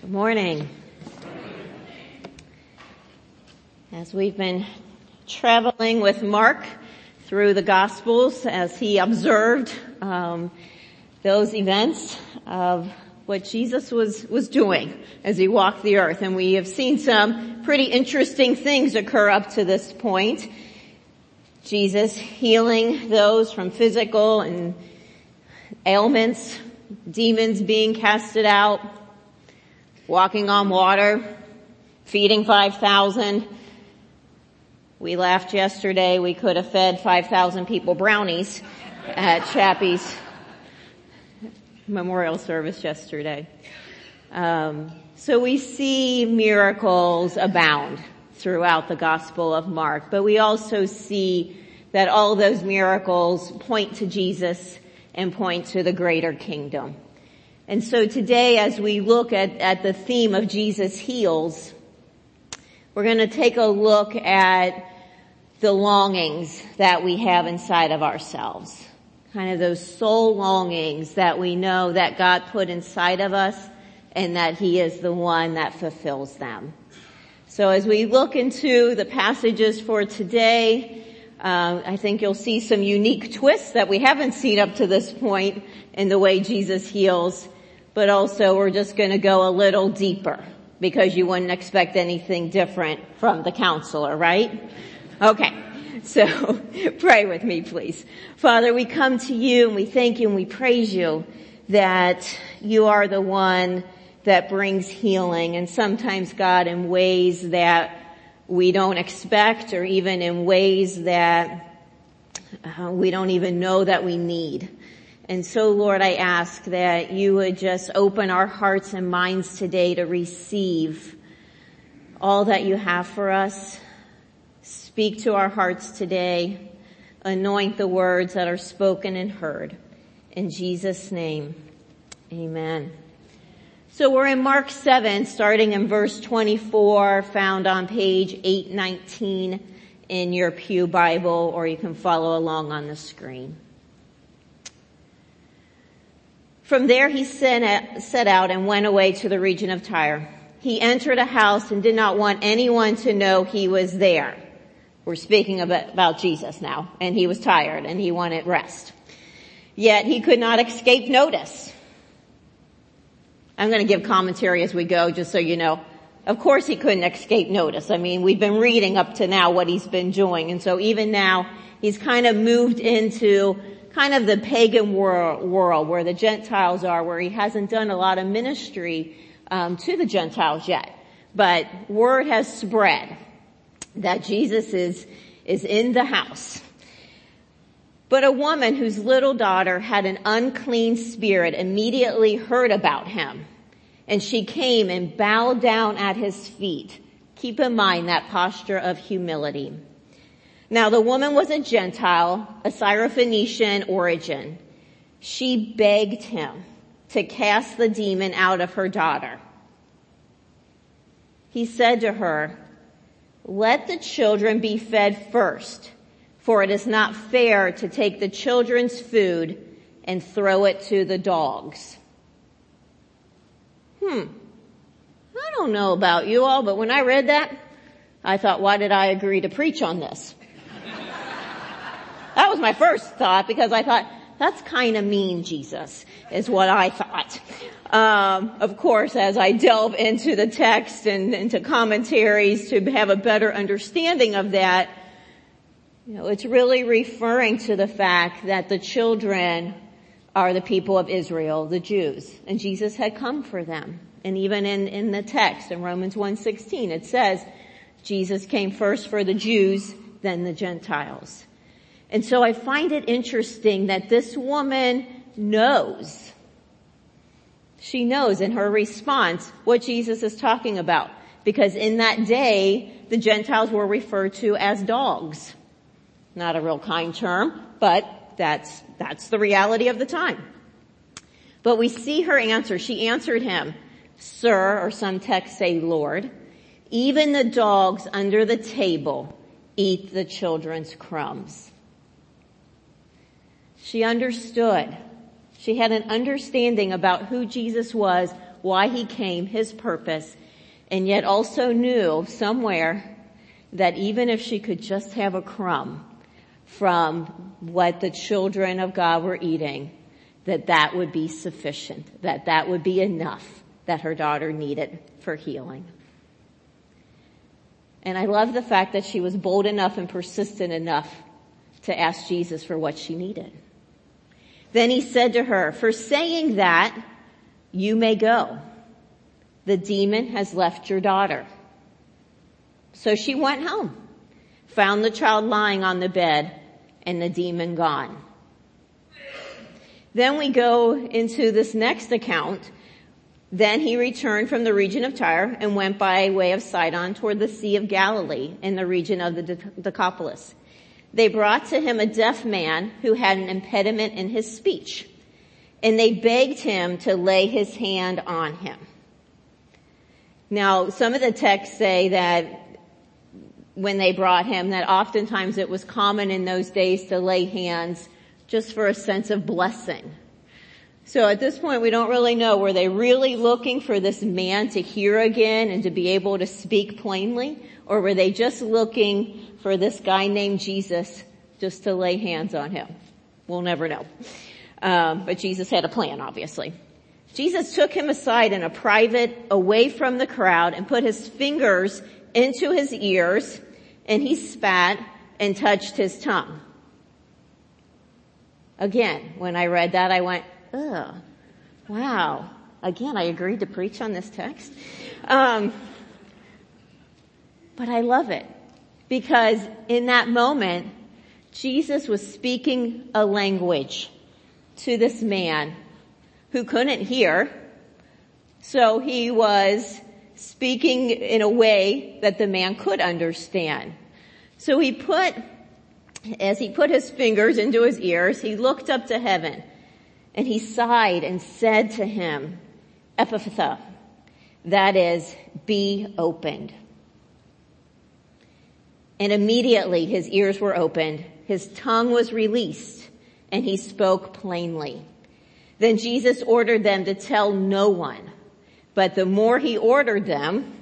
Good morning. As we've been traveling with Mark through the Gospels as he observed um, those events of what Jesus was, was doing as he walked the earth. And we have seen some pretty interesting things occur up to this point. Jesus healing those from physical and ailments, demons being casted out, walking on water, feeding 5,000. We laughed yesterday. We could have fed 5,000 people brownies at Chappie's memorial service yesterday. Um, so we see miracles abound throughout the Gospel of Mark, but we also see that all those miracles point to Jesus and point to the greater kingdom. And so today as we look at, at the theme of Jesus heals, we're going to take a look at the longings that we have inside of ourselves. Kind of those soul longings that we know that God put inside of us and that He is the one that fulfills them. So as we look into the passages for today, uh, I think you'll see some unique twists that we haven't seen up to this point in the way Jesus heals but also we're just going to go a little deeper because you wouldn't expect anything different from the counselor, right? Okay. So pray with me, please. Father, we come to you and we thank you and we praise you that you are the one that brings healing and sometimes God in ways that we don't expect or even in ways that uh, we don't even know that we need. And so Lord, I ask that you would just open our hearts and minds today to receive all that you have for us. Speak to our hearts today. Anoint the words that are spoken and heard. In Jesus name, amen. So we're in Mark 7, starting in verse 24, found on page 819 in your Pew Bible, or you can follow along on the screen. From there he set out and went away to the region of Tyre. He entered a house and did not want anyone to know he was there. We're speaking about Jesus now, and he was tired and he wanted rest. Yet he could not escape notice. I'm going to give commentary as we go, just so you know. Of course he couldn't escape notice. I mean, we've been reading up to now what he's been doing, and so even now, he's kind of moved into kind of the pagan world, where the Gentiles are, where he hasn't done a lot of ministry um, to the Gentiles yet. But word has spread that Jesus is, is in the house. But a woman whose little daughter had an unclean spirit immediately heard about him. And she came and bowed down at his feet. Keep in mind that posture of humility. Now the woman was a Gentile, a Syrophoenician origin. She begged him to cast the demon out of her daughter. He said to her, let the children be fed first, for it is not fair to take the children's food and throw it to the dogs. Hmm. I don't know about you all, but when I read that, I thought, why did I agree to preach on this? That was my first thought because I thought, that's kind of mean, Jesus, is what I thought. Um, of course, as I delve into the text and into commentaries to have a better understanding of that, you know, it's really referring to the fact that the children are the people of Israel, the Jews, and Jesus had come for them. And even in, in the text in Romans 1.16, it says, Jesus came first for the Jews, then the Gentiles. And so I find it interesting that this woman knows. She knows in her response what Jesus is talking about. Because in that day, the Gentiles were referred to as dogs. Not a real kind term, but that's, that's the reality of the time. But we see her answer. She answered him, Sir, or some texts say Lord, even the dogs under the table eat the children's crumbs. She understood. She had an understanding about who Jesus was, why he came, his purpose, and yet also knew somewhere that even if she could just have a crumb from what the children of God were eating, that that would be sufficient, that that would be enough that her daughter needed for healing. And I love the fact that she was bold enough and persistent enough to ask Jesus for what she needed. Then he said to her, for saying that, you may go. The demon has left your daughter. So she went home, found the child lying on the bed and the demon gone. Then we go into this next account. Then he returned from the region of Tyre and went by way of Sidon toward the Sea of Galilee in the region of the Decapolis. They brought to him a deaf man who had an impediment in his speech and they begged him to lay his hand on him. Now, some of the texts say that when they brought him that oftentimes it was common in those days to lay hands just for a sense of blessing. So at this point we don't really know, were they really looking for this man to hear again and to be able to speak plainly? Or were they just looking for this guy named Jesus just to lay hands on him? We'll never know. Um, but Jesus had a plan, obviously. Jesus took him aside in a private, away from the crowd and put his fingers into his ears and he spat and touched his tongue. Again, when I read that, I went, ugh, wow. Again, I agreed to preach on this text. Um, but I love it because in that moment, Jesus was speaking a language to this man who couldn't hear. So he was speaking in a way that the man could understand. So he put, as he put his fingers into his ears, he looked up to heaven and he sighed and said to him, Ephphatha, that is, be opened. And immediately his ears were opened, his tongue was released, and he spoke plainly. Then Jesus ordered them to tell no one, but the more he ordered them,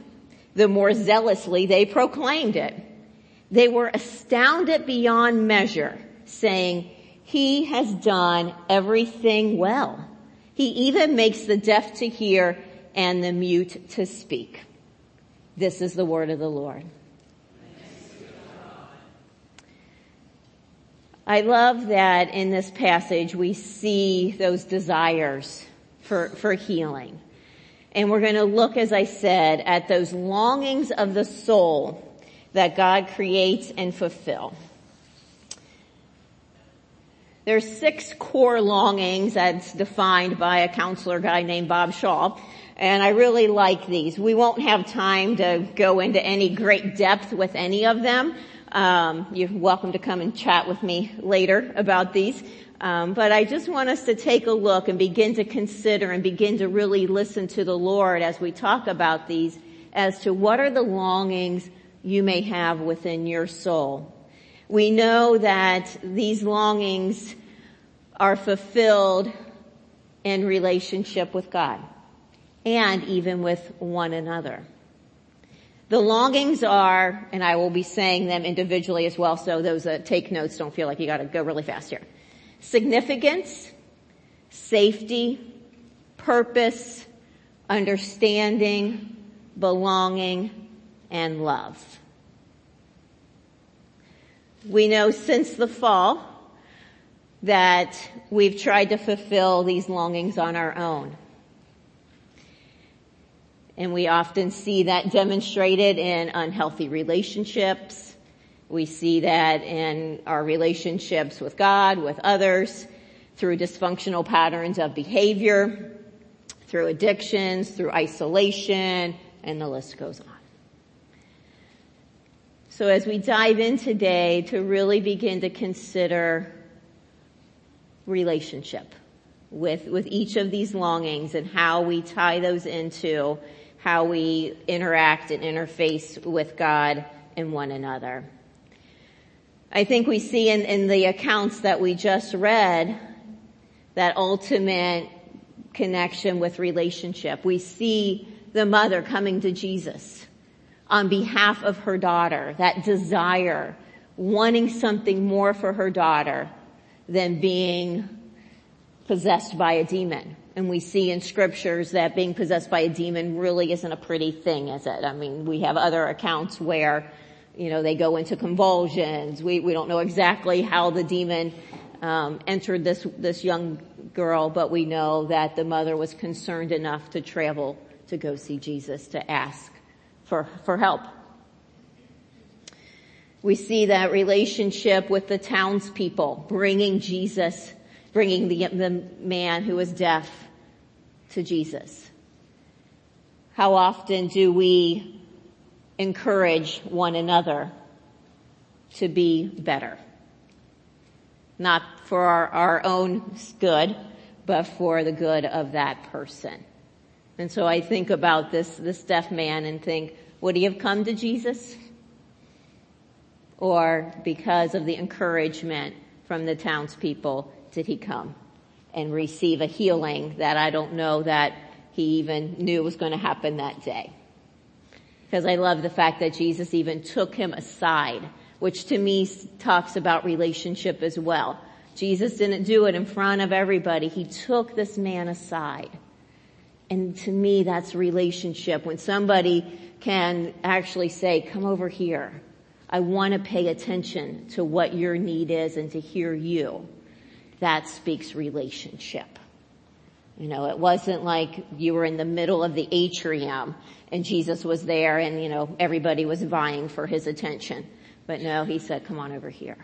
the more zealously they proclaimed it. They were astounded beyond measure, saying, he has done everything well. He even makes the deaf to hear and the mute to speak. This is the word of the Lord. I love that in this passage we see those desires for, for healing. And we're going to look, as I said, at those longings of the soul that God creates and fulfill. There's six core longings that's defined by a counselor guy named Bob Shaw. And I really like these. We won't have time to go into any great depth with any of them. Um, you're welcome to come and chat with me later about these. Um, but I just want us to take a look and begin to consider and begin to really listen to the Lord as we talk about these as to what are the longings you may have within your soul. We know that these longings are fulfilled in relationship with God and even with one another. The longings are, and I will be saying them individually as well, so those that take notes don't feel like you gotta go really fast here. Significance, safety, purpose, understanding, belonging, and love. We know since the fall that we've tried to fulfill these longings on our own. And we often see that demonstrated in unhealthy relationships. We see that in our relationships with God, with others, through dysfunctional patterns of behavior, through addictions, through isolation, and the list goes on. So as we dive in today to really begin to consider relationship with, with each of these longings and how we tie those into how we interact and interface with God and one another. I think we see in, in the accounts that we just read that ultimate connection with relationship. We see the mother coming to Jesus on behalf of her daughter, that desire, wanting something more for her daughter than being possessed by a demon. And we see in scriptures that being possessed by a demon really isn't a pretty thing, is it? I mean, we have other accounts where, you know, they go into convulsions. We, we don't know exactly how the demon um, entered this, this young girl, but we know that the mother was concerned enough to travel to go see Jesus to ask for, for help. We see that relationship with the townspeople, bringing Jesus, bringing the, the man who was deaf to Jesus. How often do we encourage one another to be better? Not for our, our own good, but for the good of that person. And so I think about this, this deaf man and think, would he have come to Jesus? Or because of the encouragement from the townspeople, did he come and receive a healing that I don't know that he even knew was going to happen that day? Because I love the fact that Jesus even took him aside, which to me talks about relationship as well. Jesus didn't do it in front of everybody. He took this man aside. And to me, that's relationship. When somebody can actually say, come over here. I want to pay attention to what your need is and to hear you. That speaks relationship. You know, it wasn't like you were in the middle of the atrium and Jesus was there and, you know, everybody was vying for his attention. But no, he said, come on over here.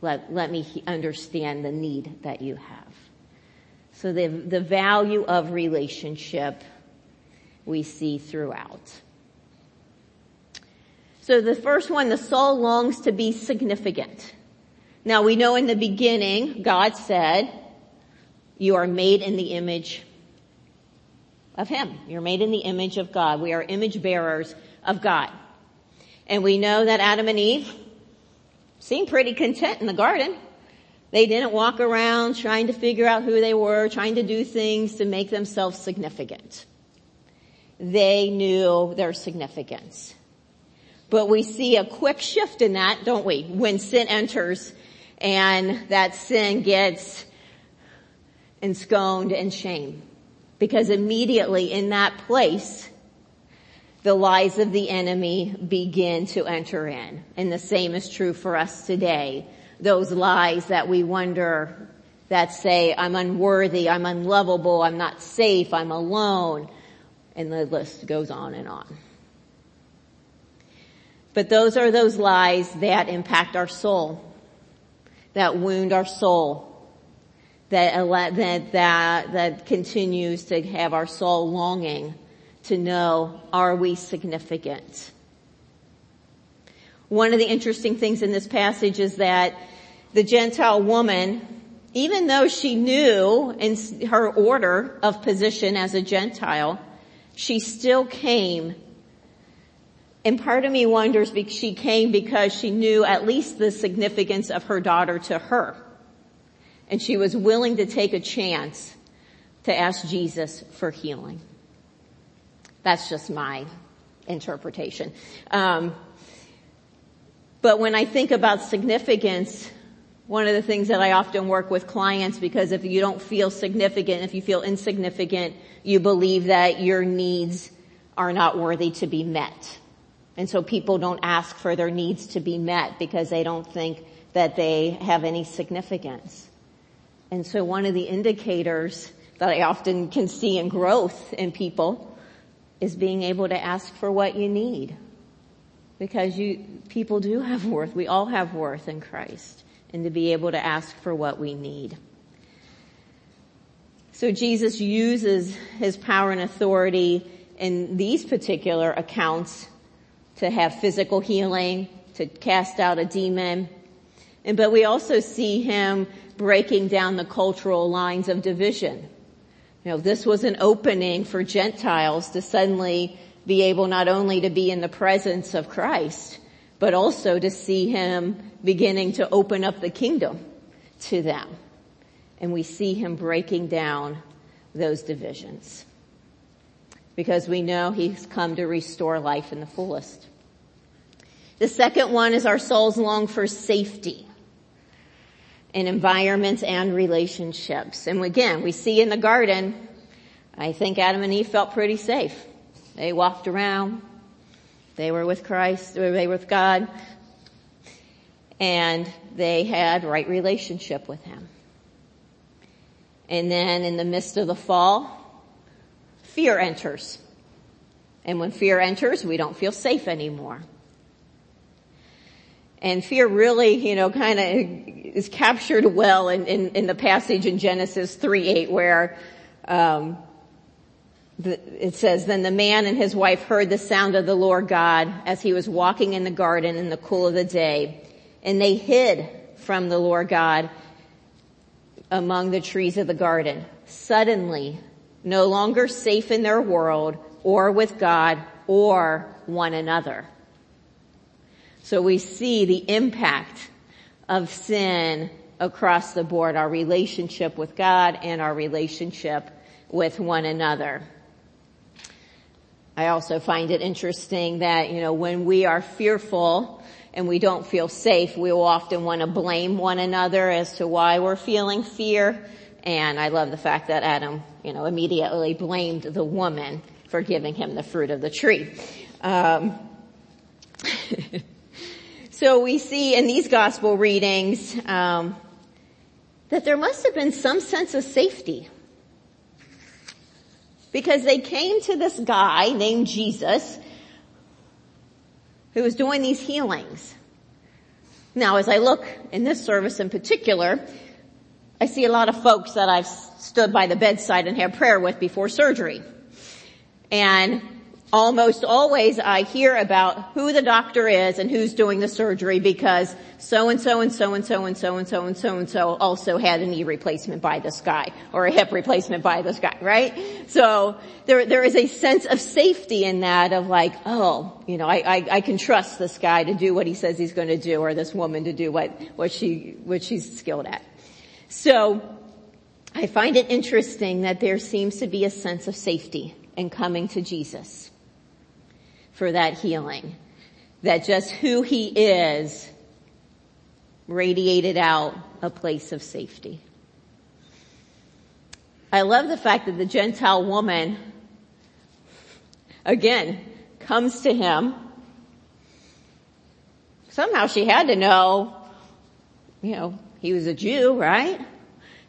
Let, let me understand the need that you have. So the, the value of relationship we see throughout. So the first one, the soul longs to be significant. Now we know in the beginning, God said, you are made in the image of Him. You're made in the image of God. We are image bearers of God. And we know that Adam and Eve seemed pretty content in the garden. They didn't walk around trying to figure out who they were, trying to do things to make themselves significant. They knew their significance. But we see a quick shift in that, don't we? When sin enters and that sin gets ensconced in shame. Because immediately in that place, the lies of the enemy begin to enter in. And the same is true for us today. Those lies that we wonder that say, I'm unworthy, I'm unlovable, I'm not safe, I'm alone. And the list goes on and on. But those are those lies that impact our soul, that wound our soul, that, that, that, that continues to have our soul longing to know, are we significant? One of the interesting things in this passage is that the Gentile woman, even though she knew in her order of position as a Gentile, she still came. And part of me wonders she came because she knew at least the significance of her daughter to her. And she was willing to take a chance to ask Jesus for healing. That's just my interpretation. Um, but when I think about significance, one of the things that I often work with clients because if you don't feel significant, if you feel insignificant, you believe that your needs are not worthy to be met. And so people don't ask for their needs to be met because they don't think that they have any significance. And so one of the indicators that I often can see in growth in people is being able to ask for what you need. Because you, people do have worth. We all have worth in Christ and to be able to ask for what we need. So Jesus uses his power and authority in these particular accounts to have physical healing, to cast out a demon. And, but we also see him breaking down the cultural lines of division. You know, this was an opening for Gentiles to suddenly be able not only to be in the presence of Christ, but also to see him beginning to open up the kingdom to them. And we see him breaking down those divisions. Because we know he's come to restore life in the fullest. The second one is our souls long for safety in environments and relationships. And again, we see in the garden, I think Adam and Eve felt pretty safe. They walked around. They were with Christ, they were with God. And they had right relationship with Him. And then in the midst of the fall, fear enters. And when fear enters, we don't feel safe anymore. And fear really, you know, kind of is captured well in, in, in, the passage in Genesis 3, 8 where, um, it says, then the man and his wife heard the sound of the Lord God as he was walking in the garden in the cool of the day. And they hid from the Lord God among the trees of the garden. Suddenly, no longer safe in their world or with God or one another. So we see the impact of sin across the board, our relationship with God and our relationship with one another. I also find it interesting that, you know, when we are fearful and we don't feel safe, we will often want to blame one another as to why we're feeling fear. And I love the fact that Adam, you know, immediately blamed the woman for giving him the fruit of the tree. Um, So we see in these gospel readings um, that there must have been some sense of safety because they came to this guy named Jesus who was doing these healings. Now as I look in this service in particular, I see a lot of folks that I've stood by the bedside and had prayer with before surgery. And almost always I hear about who the doctor is and who's doing the surgery because so and so and so and so and so and so and so and so also had a knee replacement by this guy or a hip replacement by this guy, right? So there, there is a sense of safety in that of like, oh, you know, I, I, I can trust this guy to do what he says he's going to do or this woman to do what, what she, what she's skilled at. So I find it interesting that there seems to be a sense of safety in coming to Jesus for that healing. That just who he is radiated out a place of safety. I love the fact that the Gentile woman, again, comes to him. Somehow she had to know, you know, he was a Jew, right?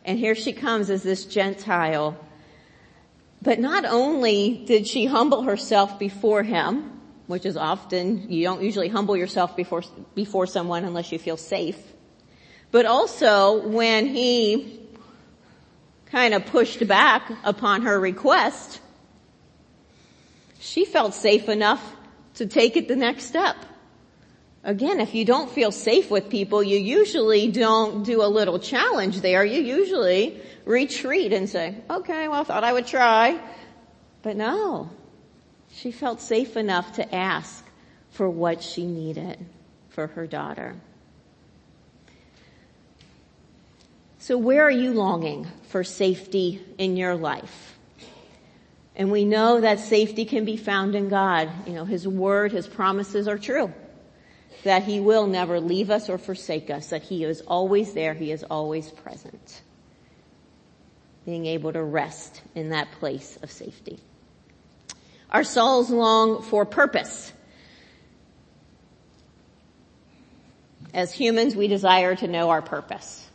And here she comes as this Gentile. But not only did she humble herself before him, which is often, you don't usually humble yourself before, before someone unless you feel safe. But also when he kind of pushed back upon her request, she felt safe enough to take it the next step. Again, if you don't feel safe with people, you usually don't do a little challenge there. You usually retreat and say, okay, well I thought I would try. But no, she felt safe enough to ask for what she needed for her daughter. So where are you longing for safety in your life? And we know that safety can be found in God. You know, His word, His promises are true. That He will never leave us or forsake us, that He is always there, He is always present. Being able to rest in that place of safety. Our souls long for purpose. As humans, we desire to know our purpose.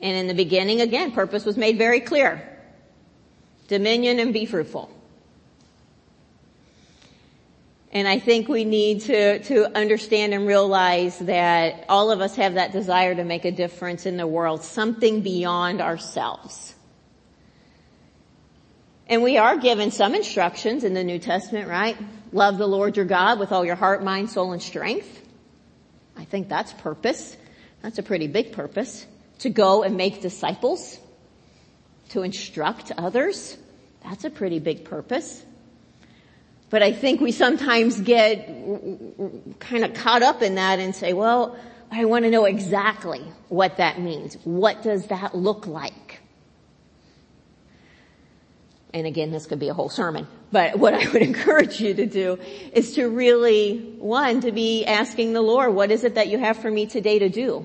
And in the beginning, again, purpose was made very clear. Dominion and be fruitful. And I think we need to, to understand and realize that all of us have that desire to make a difference in the world, something beyond ourselves. And we are given some instructions in the New Testament, right? Love the Lord your God with all your heart, mind, soul, and strength. I think that's purpose. That's a pretty big purpose. To go and make disciples. To instruct others. That's a pretty big purpose. But I think we sometimes get kind of caught up in that and say, well, I want to know exactly what that means. What does that look like? And again, this could be a whole sermon, but what I would encourage you to do is to really, one, to be asking the Lord, what is it that you have for me today to do?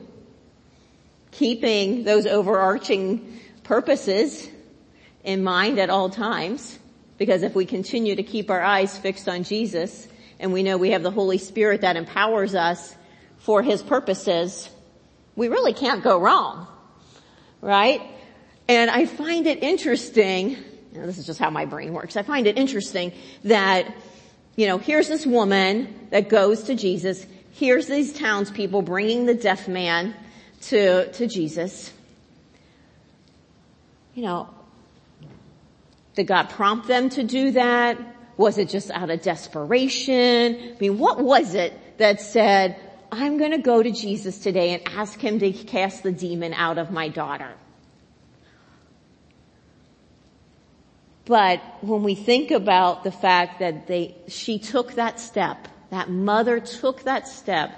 Keeping those overarching purposes in mind at all times, because if we continue to keep our eyes fixed on Jesus, and we know we have the Holy Spirit that empowers us for His purposes, we really can't go wrong. Right? And I find it interesting you know, this is just how my brain works. I find it interesting that, you know, here's this woman that goes to Jesus. Here's these townspeople bringing the deaf man to, to Jesus. You know, did God prompt them to do that? Was it just out of desperation? I mean, what was it that said, I'm going to go to Jesus today and ask him to cast the demon out of my daughter? But when we think about the fact that they, she took that step, that mother took that step,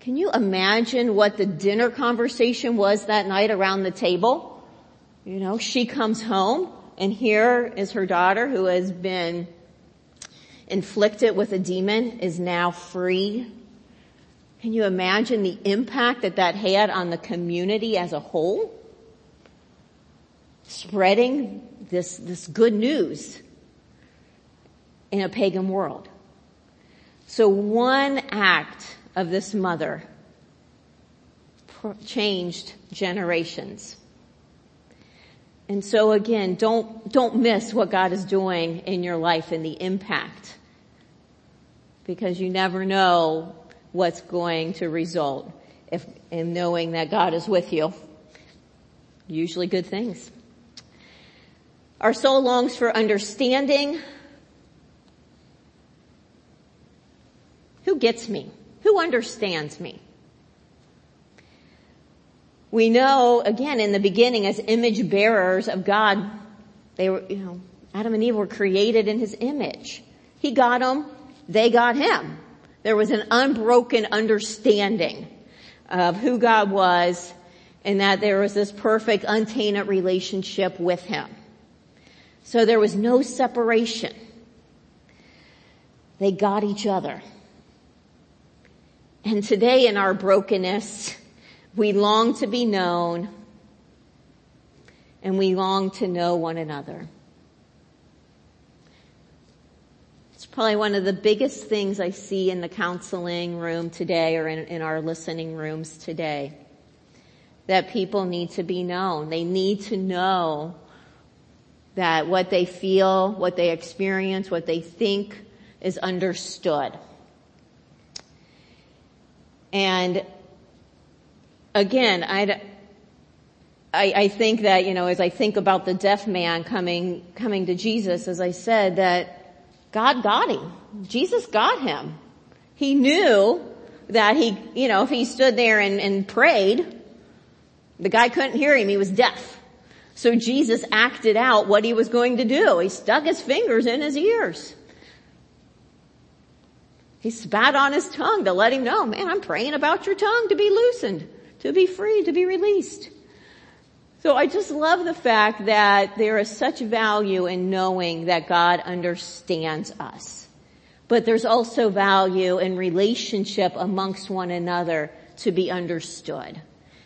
can you imagine what the dinner conversation was that night around the table? You know, she comes home and here is her daughter who has been inflicted with a demon is now free. Can you imagine the impact that that had on the community as a whole? Spreading this, this good news in a pagan world. So one act of this mother changed generations. And so again, don't, don't miss what God is doing in your life and the impact. Because you never know what's going to result if, in knowing that God is with you. Usually good things. Our soul longs for understanding. Who gets me? Who understands me? We know, again, in the beginning as image bearers of God, they were, you know, Adam and Eve were created in his image. He got them, they got him. There was an unbroken understanding of who God was and that there was this perfect, untainted relationship with him. So there was no separation. They got each other. And today in our brokenness, we long to be known and we long to know one another. It's probably one of the biggest things I see in the counseling room today or in, in our listening rooms today. That people need to be known. They need to know that what they feel, what they experience, what they think is understood. And again, I, I, think that, you know, as I think about the deaf man coming, coming to Jesus, as I said, that God got him. Jesus got him. He knew that he, you know, if he stood there and, and prayed, the guy couldn't hear him, he was deaf. So Jesus acted out what he was going to do. He stuck his fingers in his ears. He spat on his tongue to let him know, man, I'm praying about your tongue to be loosened, to be free, to be released. So I just love the fact that there is such value in knowing that God understands us. But there's also value in relationship amongst one another to be understood.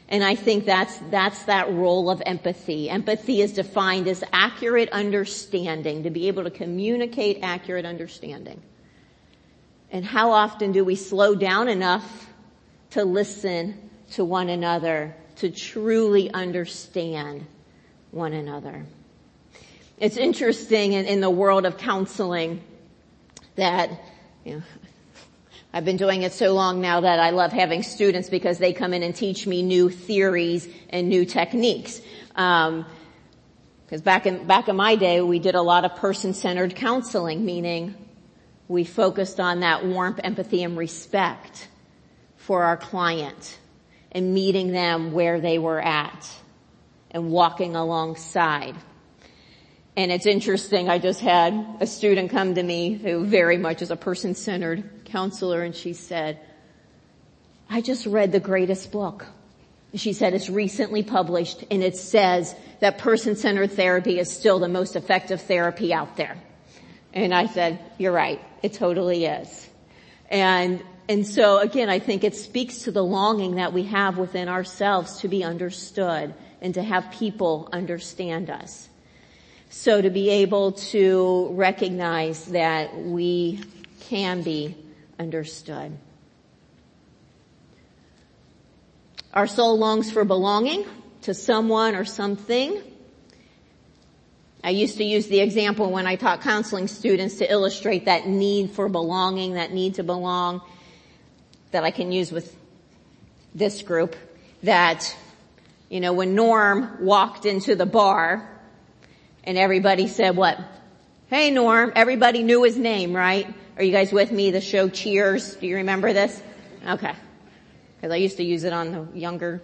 And I think that's, that's that role of empathy. Empathy is defined as accurate understanding, to be able to communicate accurate understanding. And how often do we slow down enough to listen to one another, to truly understand one another? It's interesting in, in the world of counseling that, you know, I've been doing it so long now that I love having students because they come in and teach me new theories and new techniques. Um, because back in back in my day, we did a lot of person-centered counseling, meaning we focused on that warmth, empathy, and respect for our client and meeting them where they were at and walking alongside. And it's interesting, I just had a student come to me who very much is a person-centered counselor and she said, I just read the greatest book. She said it's recently published and it says that person-centered therapy is still the most effective therapy out there. And I said, you're right. It totally is. And, and so again, I think it speaks to the longing that we have within ourselves to be understood and to have people understand us. So to be able to recognize that we can be understood. Our soul longs for belonging to someone or something. I used to use the example when I taught counseling students to illustrate that need for belonging, that need to belong that I can use with this group that, you know, when Norm walked into the bar and everybody said what? Hey Norm, everybody knew his name, right? Are you guys with me? The show Cheers. Do you remember this? Okay. Cause I used to use it on the younger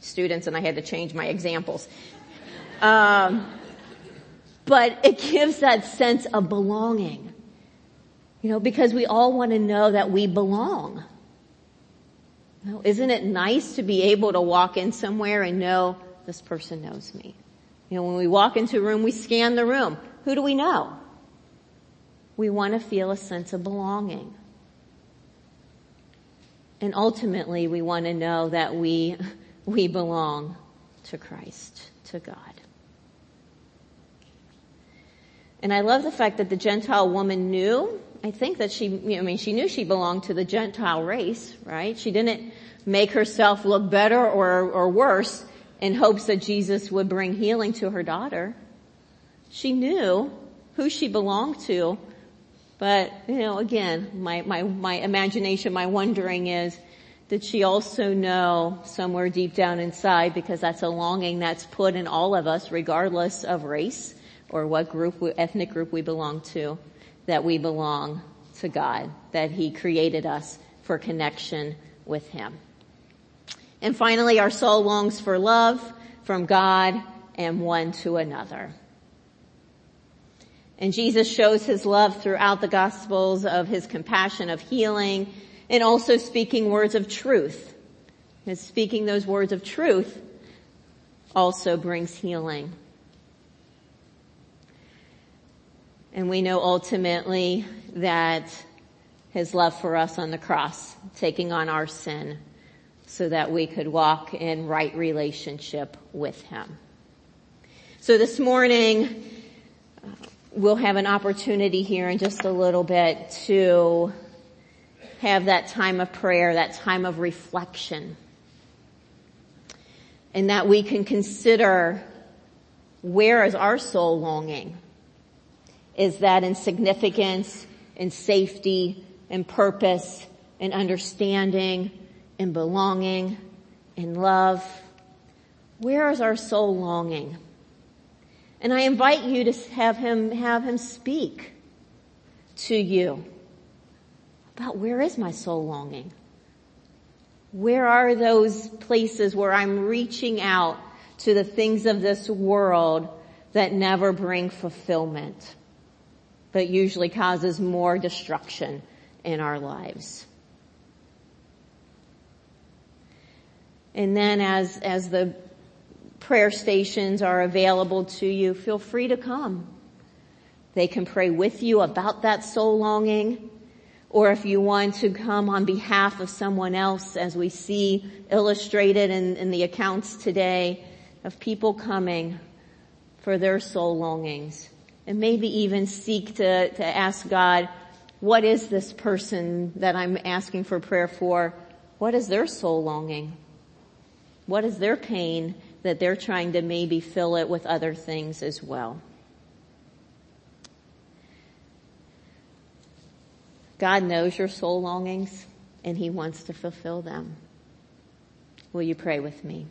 students and I had to change my examples. Um, but it gives that sense of belonging. You know, because we all want to know that we belong. Know, isn't it nice to be able to walk in somewhere and know this person knows me? You know, when we walk into a room, we scan the room. Who do we know? We want to feel a sense of belonging. And ultimately we want to know that we, we belong to Christ, to God. And I love the fact that the Gentile woman knew, I think that she, I mean, she knew she belonged to the Gentile race, right? She didn't make herself look better or, or worse in hopes that Jesus would bring healing to her daughter. She knew who she belonged to but, you know, again, my, my, my imagination, my wondering is, did she also know somewhere deep down inside, because that's a longing that's put in all of us, regardless of race or what group, ethnic group we belong to, that we belong to God, that He created us for connection with Him. And finally, our soul longs for love from God and one to another. And Jesus shows his love throughout the gospels of his compassion of healing and also speaking words of truth. His speaking those words of truth also brings healing. And we know ultimately that his love for us on the cross, taking on our sin so that we could walk in right relationship with him. So this morning, uh, we'll have an opportunity here in just a little bit to have that time of prayer, that time of reflection. And that we can consider where is our soul longing? Is that in significance, in safety, in purpose, in understanding, in belonging, in love? Where is our soul longing? And I invite you to have him, have him speak to you about where is my soul longing? Where are those places where I'm reaching out to the things of this world that never bring fulfillment, but usually causes more destruction in our lives? And then as, as the prayer stations are available to you. Feel free to come. They can pray with you about that soul longing. Or if you want to come on behalf of someone else as we see illustrated in, in the accounts today of people coming for their soul longings and maybe even seek to, to ask God, what is this person that I'm asking for prayer for? What is their soul longing? What is their pain that they're trying to maybe fill it with other things as well. God knows your soul longings and he wants to fulfill them. Will you pray with me?